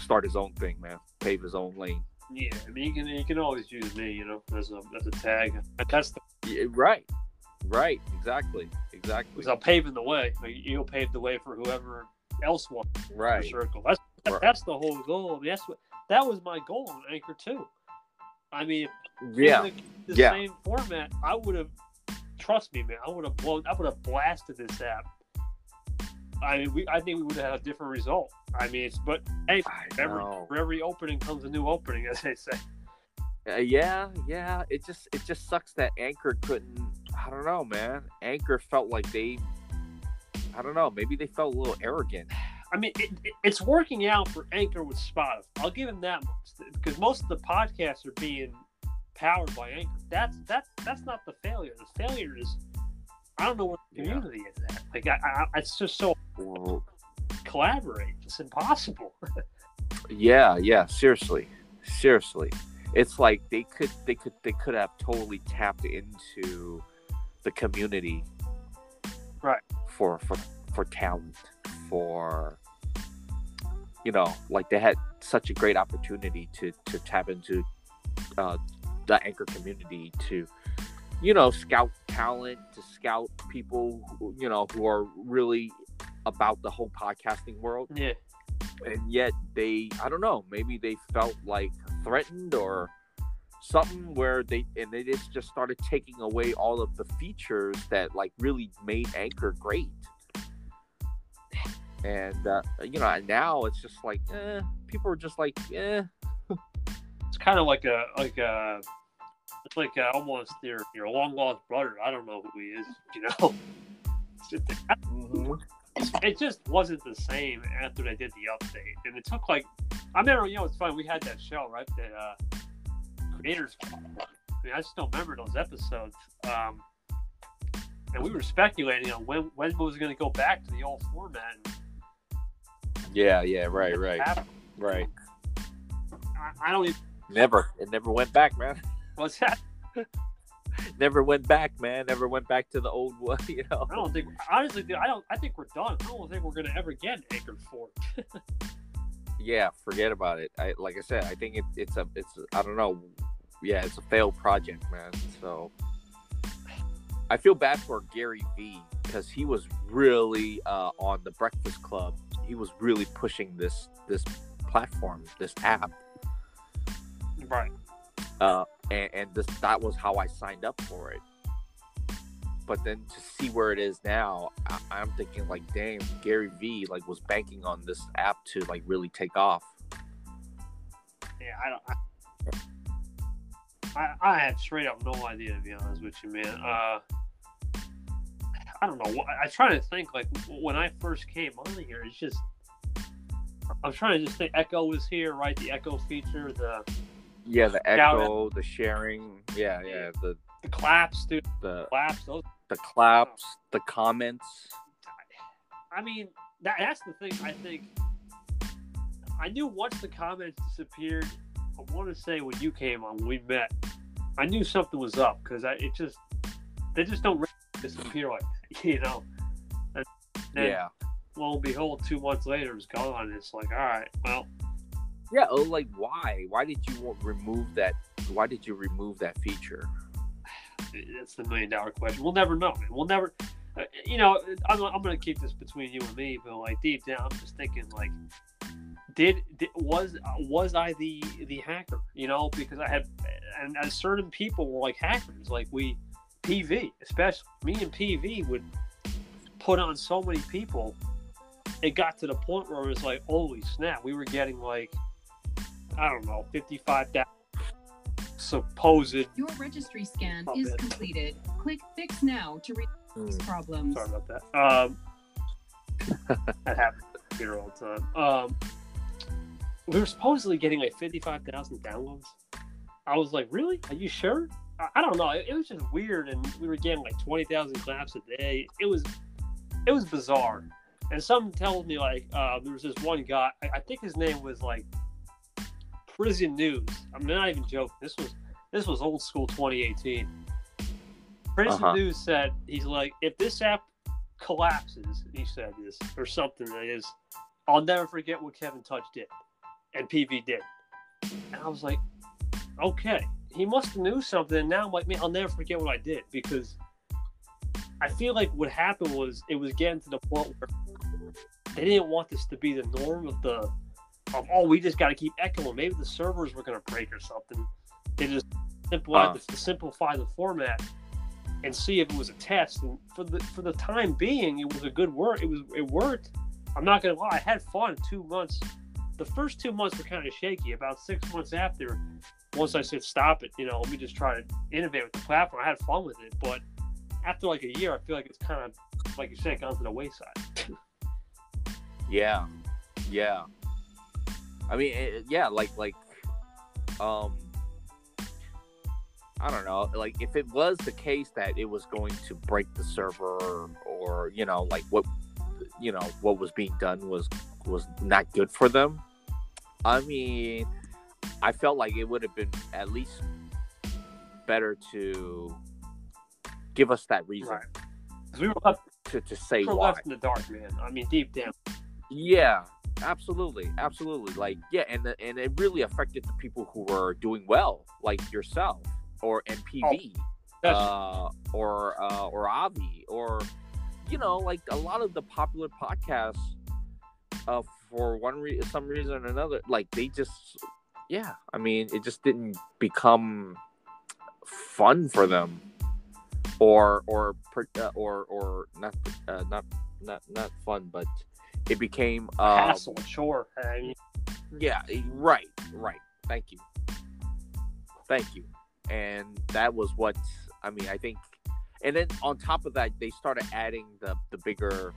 start his own thing, man. Pave his own lane. Yeah, I mean, you can you can always use me, you know, as a as a tag. That's the Yeah, right, right, exactly, exactly, because I'm paving the way. You'll pave the way for whoever else wants right, circle. That's that, Right. that's the whole goal. I mean, that's what that was my goal on Anchor too. I mean, yeah, the, the Yeah. same format, I would have. Trust me, man. I would have blown. I would have blasted this app. I mean, we. I think we would have had a different result. I mean, it's but hey, every for every opening comes a new opening, as they say. Uh, yeah, yeah. It just it just sucks that Anchor couldn't. I don't know, man. Anchor felt like they. I don't know. Maybe they felt a little arrogant. I mean, it, it- it's working out for Anchor with Spotify. I'll give him that much because most of the podcasts are being powered by Anchor. That's that's that's not the failure. The failure is I don't know what the Yeah. community is at. Like I, I, it's just so Well, collaborate. It's impossible. Yeah, yeah, seriously. Seriously. It's like they could they could they could have totally tapped into the community. Right. For for for talent, for you know, like they had such a great opportunity to to tap into uh the anchor community to you know, scout talent, to scout people who, you know, who are really about the whole podcasting world yeah. and yet they i don't know maybe they felt like threatened or something where they and they just just started taking away all of the features that like really made anchor great and uh, you know now it's just like eh, people are just like eh It's kind of like a like a it's like uh almost your your long lost brother. I don't know who he is. You know. It's just- it just wasn't the same after they did the update, and it took like I remember. You know, it's funny. We had that show right that uh, creators. I mean, I still remember those episodes. Um, and we were speculating on when when was going to go back to the old format. Yeah, yeah, right, right, right. I, I don't even. Never. It never went back, man. What's that? never went back, man. Never went back to the old one. You know. I don't think. Honestly, dude, I don't. I think we're done. I don't think we're gonna ever get Anchor Four. yeah, forget about it. I like I said. I think it, it's a. It's. I don't know. Yeah, it's a failed project, man. So. I feel bad for Gary Vee because he was really uh, on the Breakfast Club. He was really pushing this this platform, this app. Right. Uh, and, and this that was how I signed up for it. But then to see where it is now, I, am thinking like, damn, Gary Vee like was banking on this app to like really take off. Yeah, I don't. I, I have straight up no idea to be honest with you, man. Uh, I don't know. I, I try to think like when I first came on here, it's just I'm trying to just think. Echo was here, right? The Echo feature, the yeah, the echo, the sharing, yeah, yeah, the the claps, dude, the claps, those, the claps, the comments. I mean, that, that's the thing. I think I knew once the comments disappeared. I want to say when you came on, we met. I knew something was up because it just they just don't disappear like you know. And, and yeah. Lo and behold, two months later, it's gone. It's like, all right, well, yeah, oh, like why? Why did you remove that? Why did you remove that feature? That's the million dollar question. We'll never know. We'll never. Uh, you know, I'm, I'm going to keep this between you and me, but like deep down, I'm just thinking like, did, did was was I the the hacker? You know, because I had and, and certain people were like hackers. Like we, PV, especially me and PV would put on so many people. It got to the point where it was like, holy snap, we were getting like I don't know, 55,000 supposed. Your registry scan is completed. Click Fix Now to read these mm. problems. Sorry about that. Um, that happens here all the time. Um, we were supposedly getting like 55,000 downloads. I was like, really? Are you sure? I, don't know. It, it, was just weird, and we were getting like 20,000 claps a day. It was, it was bizarre. And some tells me like uh, there was this one guy. I, I think his name was like Prison News. I'm not even joking. This was this was old school 2018. Prison uh-huh. News said he's like, if this app collapses, he said this or something that is, I'll never forget what Kevin Touch did, and PV did. And I was like, okay, he must have knew something. now I'm like, man, I'll never forget what I did because I feel like what happened was it was getting to the point where they didn't want this to be the norm of the of oh we just got to keep echoing. Maybe the servers were going to break or something. They just simplify, uh. to simplify the format and see if it was a test. And for the for the time being, it was a good work. It was it worked. I'm not gonna lie. I had fun two months. The first two months were kind of shaky. About six months after, once I said stop it, you know, let me just try to innovate with the platform. I had fun with it, but after like a year, I feel like it's kind of like you said, gone to the wayside. yeah, yeah. I mean, it, yeah, like like, um, I don't know, like if it was the case that it was going to break the server or, or you know, like what you know what was being done was was not good for them. I mean, I felt like it would have been at least better to give us that reason. Right. We were left, to, to say we were why. left in the dark, man. I mean, deep down. Yeah, absolutely absolutely like yeah and the, and it really affected the people who were doing well like yourself or npv oh, uh, or uh, or avi or you know like a lot of the popular podcasts uh, for one re- some reason or another like they just yeah i mean it just didn't become fun for them or or uh, or or not uh, not not not fun but it became um, hassle. Sure. I mean, yeah. Right. Right. Thank you. Thank you. And that was what I mean. I think, and then on top of that, they started adding the the bigger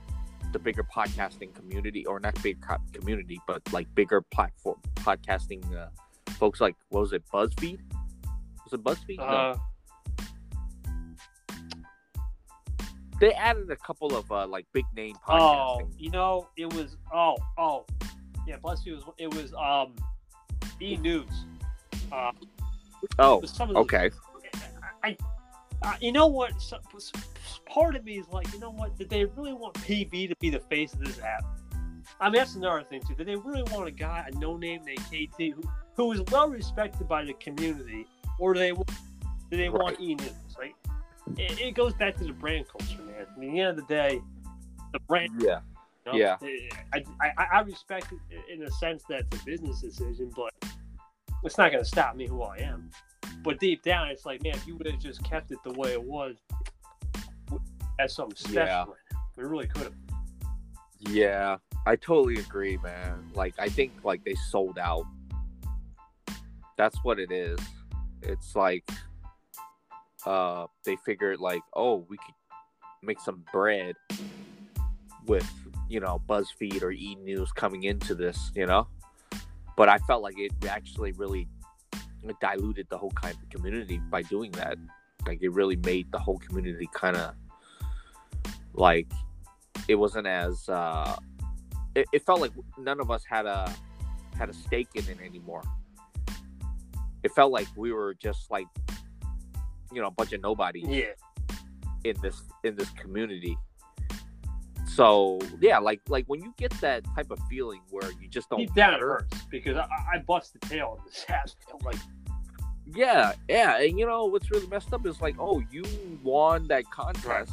the bigger podcasting community, or not big community, but like bigger platform podcasting uh, folks like what was it, BuzzFeed? Was it BuzzFeed? No. Uh, They added a couple of uh, like big name oh, podcasting. you know, it was oh oh, yeah. BuzzFeed was it was um, E News. Uh, Oh, was some of the, okay. I, I, Uh, you know what? So, part of me is like, you know what? Did they really want PB to be the face of this app? I mean, that's another thing too. Did they really want a guy, a no-name named KT, who, who is well respected by the community, or do they want- do they want E News? Like, it, it goes back to the brand culture, man. I mean, at the end of the day, the brand. Yeah. you know, Yeah. I, I, I respect it in a sense that it's a business decision, but it's not going to stop me who I am. But deep down, it's like, man, if you would have just kept it the way it was, as something special, Yeah. we really could have. Yeah, I totally agree, man. Like I think like they sold out. That's what it is. It's like uh they figured like, oh, we could make some bread with, you know, BuzzFeed or E News coming into this, you know? But I felt like it actually really diluted the whole kind of community by doing that. Like it really made the whole community kind of like it wasn't as uh it, it felt like none of us had a had a stake in it anymore. It felt like we were just like you know a bunch of nobodies Yeah, in this in this community so yeah like like when you get that type of feeling where you just don't deep down it hurts because I, I bust the tail of this ass. Like, yeah yeah and you know what's really messed up is like oh you won that contest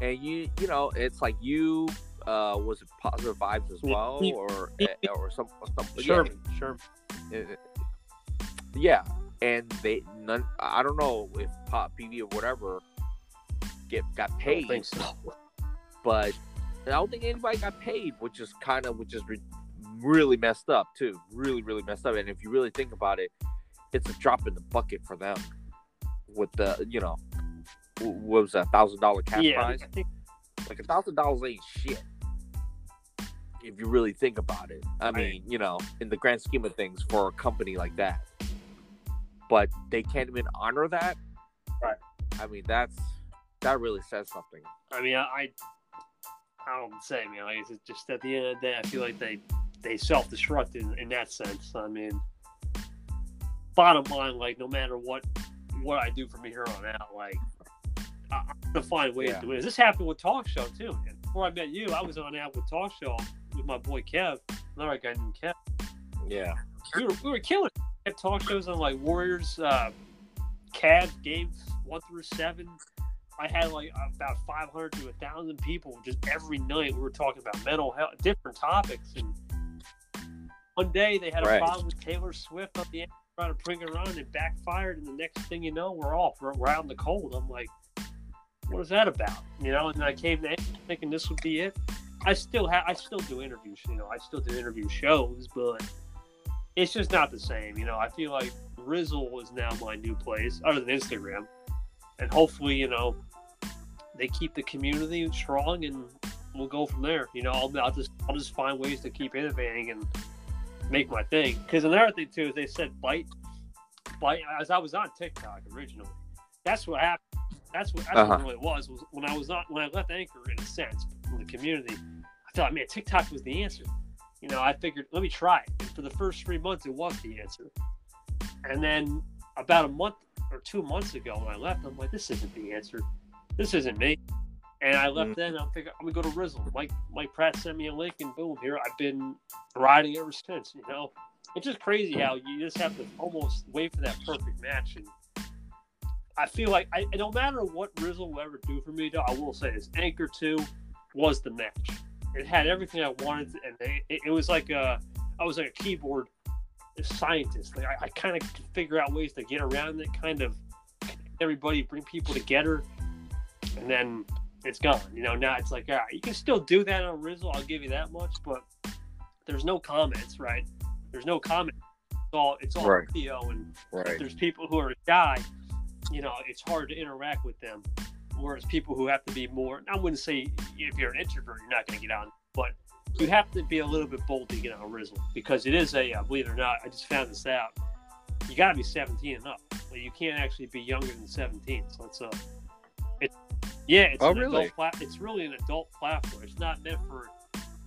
and you you know it's like you uh was it positive vibes as well or or some, some yeah, Sherman, Sherman. Uh, yeah, and they none. I don't know if Pop PV or whatever get got I don't paid, think so. But I don't think anybody got paid, which is kind of which is re- really messed up too. Really, really messed up. And if you really think about it, it's a drop in the bucket for them. With the you know, what was that thousand dollar cash Yeah, prize? Like a thousand dollars ain't shit. If you really think about it, I mean, you know, in the grand scheme of things, for a company like that, but they can't even honor that. Right. I mean, that's that really says something. I mean, I, I, don't say, man. Like, it's just at the end of the day, I feel like they, they self destructed in, in that sense. I mean, bottom line, like, no matter what, what I do from here on out, like, I, I'm gonna find ways Yeah. to win. This happened with Talk Show too. Man. Before I met you, I was on out with Talk Show with my boy Kev, another guy named Kev. Yeah. We were, we were killing. It. We had talk shows on like Warriors, uh, Cavs games one through seven. I had like about 500 to 1,000 people just every night. We were talking about mental health, different topics. And one day they had a Right. problem with Taylor Swift up the end, trying to bring her on, and it backfired. And the next thing you know, we're off. We're, we're out in the cold. I'm like, what is that about? You know, and I came to thinking this would be it. I still have, I still do interviews. You know, I still do interview shows, but it's just not the same. You know, I feel like Rizzle is now my new place, other than Instagram, and hopefully, you know, they keep the community strong, and we'll go from there. You know, I'll, I'll just I'll just find ways to keep innovating and make my thing. Because another thing too is they said bite, bite. As I was on TikTok originally, that's what happened. That's what that's Uh-huh. what really was. Was when I was on when I left Anchor in a sense from the community, I thought, man, TikTok was the answer. You know, I figured let me try it. And for the first three months, it was the answer. And then about a month or two months ago, when I left, I'm like, this isn't the answer. This isn't me. And I left Mm. then. I'm thinking I'm gonna go to Rizzle. Mike Mike Pratt sent me a link, and boom, here I've been riding ever since. You know, it's just crazy how you just have to almost wait for that perfect match. And I feel like I, no matter what Rizzle will ever do for me, though, I will say this: Anchor Two was the match. It had everything I wanted, and they, it, it was like a I was like a keyboard scientist. Like I, I kind of figure out ways to get around it, kind of everybody bring people together, and then it's gone. You know, now it's like, all right, you can still do that on Rizzle. I'll give you that much, but there's no comments, right? There's no comment. It's all it's all Right. video, and if Right. there's people who are shy, you know, it's hard to interact with them. Whereas people who have to be more, I wouldn't say if you're an introvert, you're not going to get on, but you have to be a little bit bold to get on Rizzle because it is a, uh, believe it or not, I just found this out. you got to be 17 and up. But you can't actually be younger than 17. So it's a, it, yeah, it's Oh, an really? adult pla- it's really an adult platform. It's not meant for.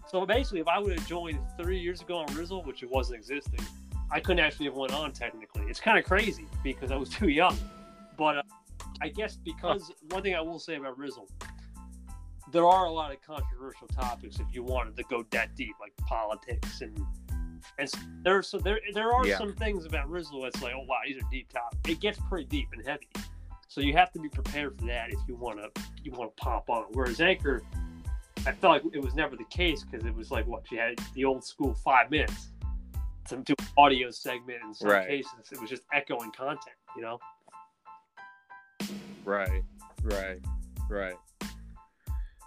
So basically, if I would have joined three years ago on Rizzle, which it wasn't existing, I couldn't actually have went on technically. It's kind of crazy because I was too young. But uh, I guess because one thing I will say about Rizzle, there are a lot of controversial topics if you wanted to go that deep, like politics and and there so there there are Yeah. some things about Rizzle that's like, oh wow, these are deep topics. It gets pretty deep and heavy, so you have to be prepared for that if you want to you want to pop on. Whereas Anchor, I felt like it was never the case because it was like what you had the old school five minutes to do an audio segment. In some Right. cases, it was just echoing content. You know. Right, right, right.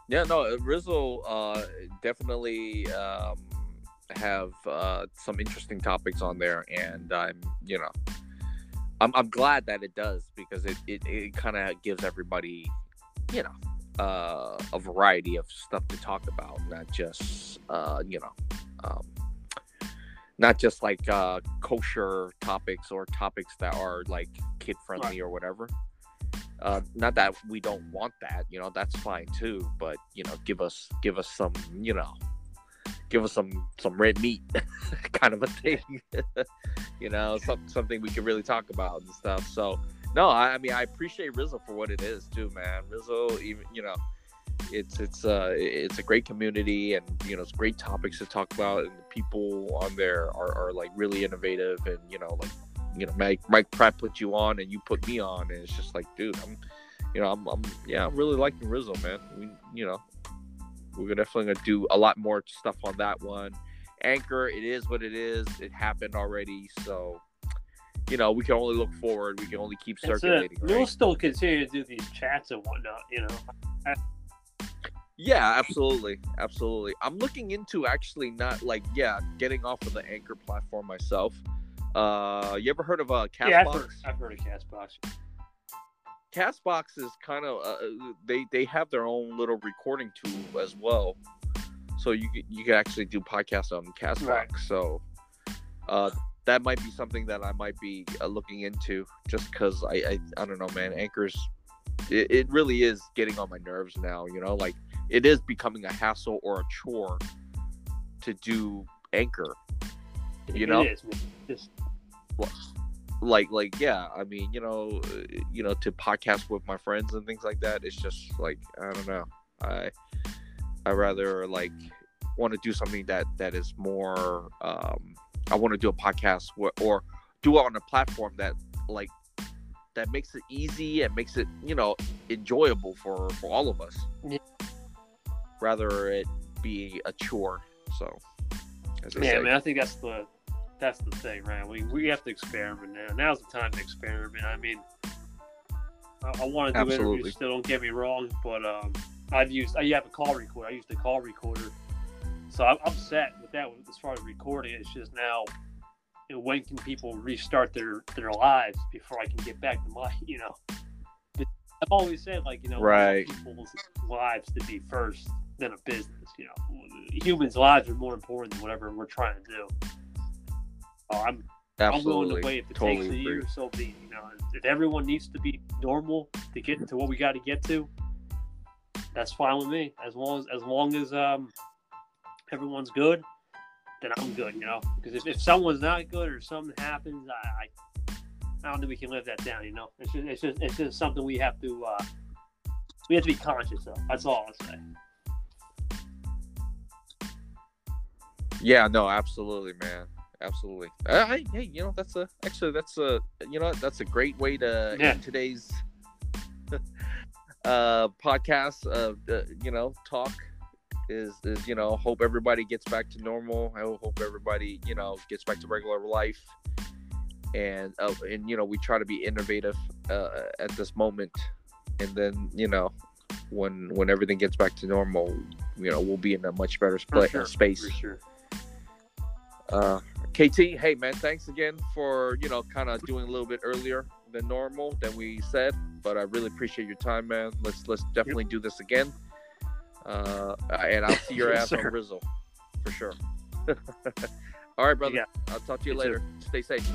Yeah, no, uh, Rizzle uh, definitely um, have uh, some interesting topics on there, and I'm, you know, I'm, I'm glad that it does because it it, it kind of gives everybody, you know, uh, a variety of stuff to talk about, not just, uh, you know, um, not just like uh, kosher topics or topics that are like kid friendly or whatever. Uh, not that we don't want that, you know, that's fine too. But you know, give us give us some, you know, give us some some red meat, kind of a thing. you know, some, something we can really talk about and stuff. So no, I, I mean, I appreciate Rizzle for what it is too, man. Rizzle, even you know, it's it's uh it's a great community and you know it's great topics to talk about and the people on there are, are like really innovative and you know like you know Mike Mike Pratt put you on and you put me on and it's just like dude I'm you know I'm, I'm yeah I'm really liking Rizzle man we you know we're definitely gonna do a lot more stuff on that one Anchor it is what it is it happened already so you know we can only look forward we can only keep That's it. circulating We'll still continue to do these chats and whatnot. You know. Yeah, absolutely, absolutely. I'm looking into actually not like yeah, getting off of the Anchor platform myself. Uh, you ever heard of uh, Castbox? Yeah, I've heard, I've heard of Castbox. Castbox is kind of uh, they they have their own little recording tool as well, so you you can actually do podcasts on Castbox. Right. So, uh, that might be something that I might be uh, looking into just because I, I I don't know, man. Anchor's it, it really is getting on my nerves now. You know, like it is becoming a hassle or a chore to do Anchor. You It know? is, man. Just like like yeah i mean you know uh, you know to podcast with my friends and things like that it's just like i don't know i i rather like want to do something that that is more um i want to do a podcast where, or do it on a platform that like that makes it easy and makes it you know enjoyable for for all of us Yeah. rather it be a chore so I yeah, say. man. I think that's the that's the thing, right? We we have to experiment now. Now's the time to experiment. I mean, I, I want to do Absolutely. interviews. Still, don't get me wrong, but um, I've used I have a call recorder. I used a call recorder, so I'm, I'm set with that as far as recording. It's just now, you know, when can people restart their their lives before I can get back to my, you know. I've always said, like, you know, Right. people's lives to be first than a business. You know, humans' lives are more important than whatever we're trying to do. Oh, I'm I'm willing to wait if it totally takes a agree. year, so be. You know, if everyone needs to be normal to get to what we got to get to, that's fine with me. As long as as long as um everyone's good, then I'm good. You know, because if, if someone's not good or something happens, I, I I don't think we can live that down. You know, it's just it's just it's just something we have to uh we have to be conscious of. That's all I'll say. Yeah, no, absolutely, man, absolutely. Uh, I, hey, you know, that's a actually that's a you know that's a great way to Yeah. end today's uh podcast. Uh, uh, you know, talk is is you know hope everybody gets back to normal. I hope everybody you know gets back to regular life, and uh, and you know we try to be innovative uh, at this moment, and then you know when when everything gets back to normal, you know we'll be in a much better For sure, space. Uh, KT, hey man, thanks again for you know kind of doing a little bit earlier than normal than we said, but I really appreciate your time, man. Let's let's definitely do this again. Uh, and I'll see your ass on. Rizzle for sure. All right, brother. Yeah. I'll talk to you You too. later. Stay safe.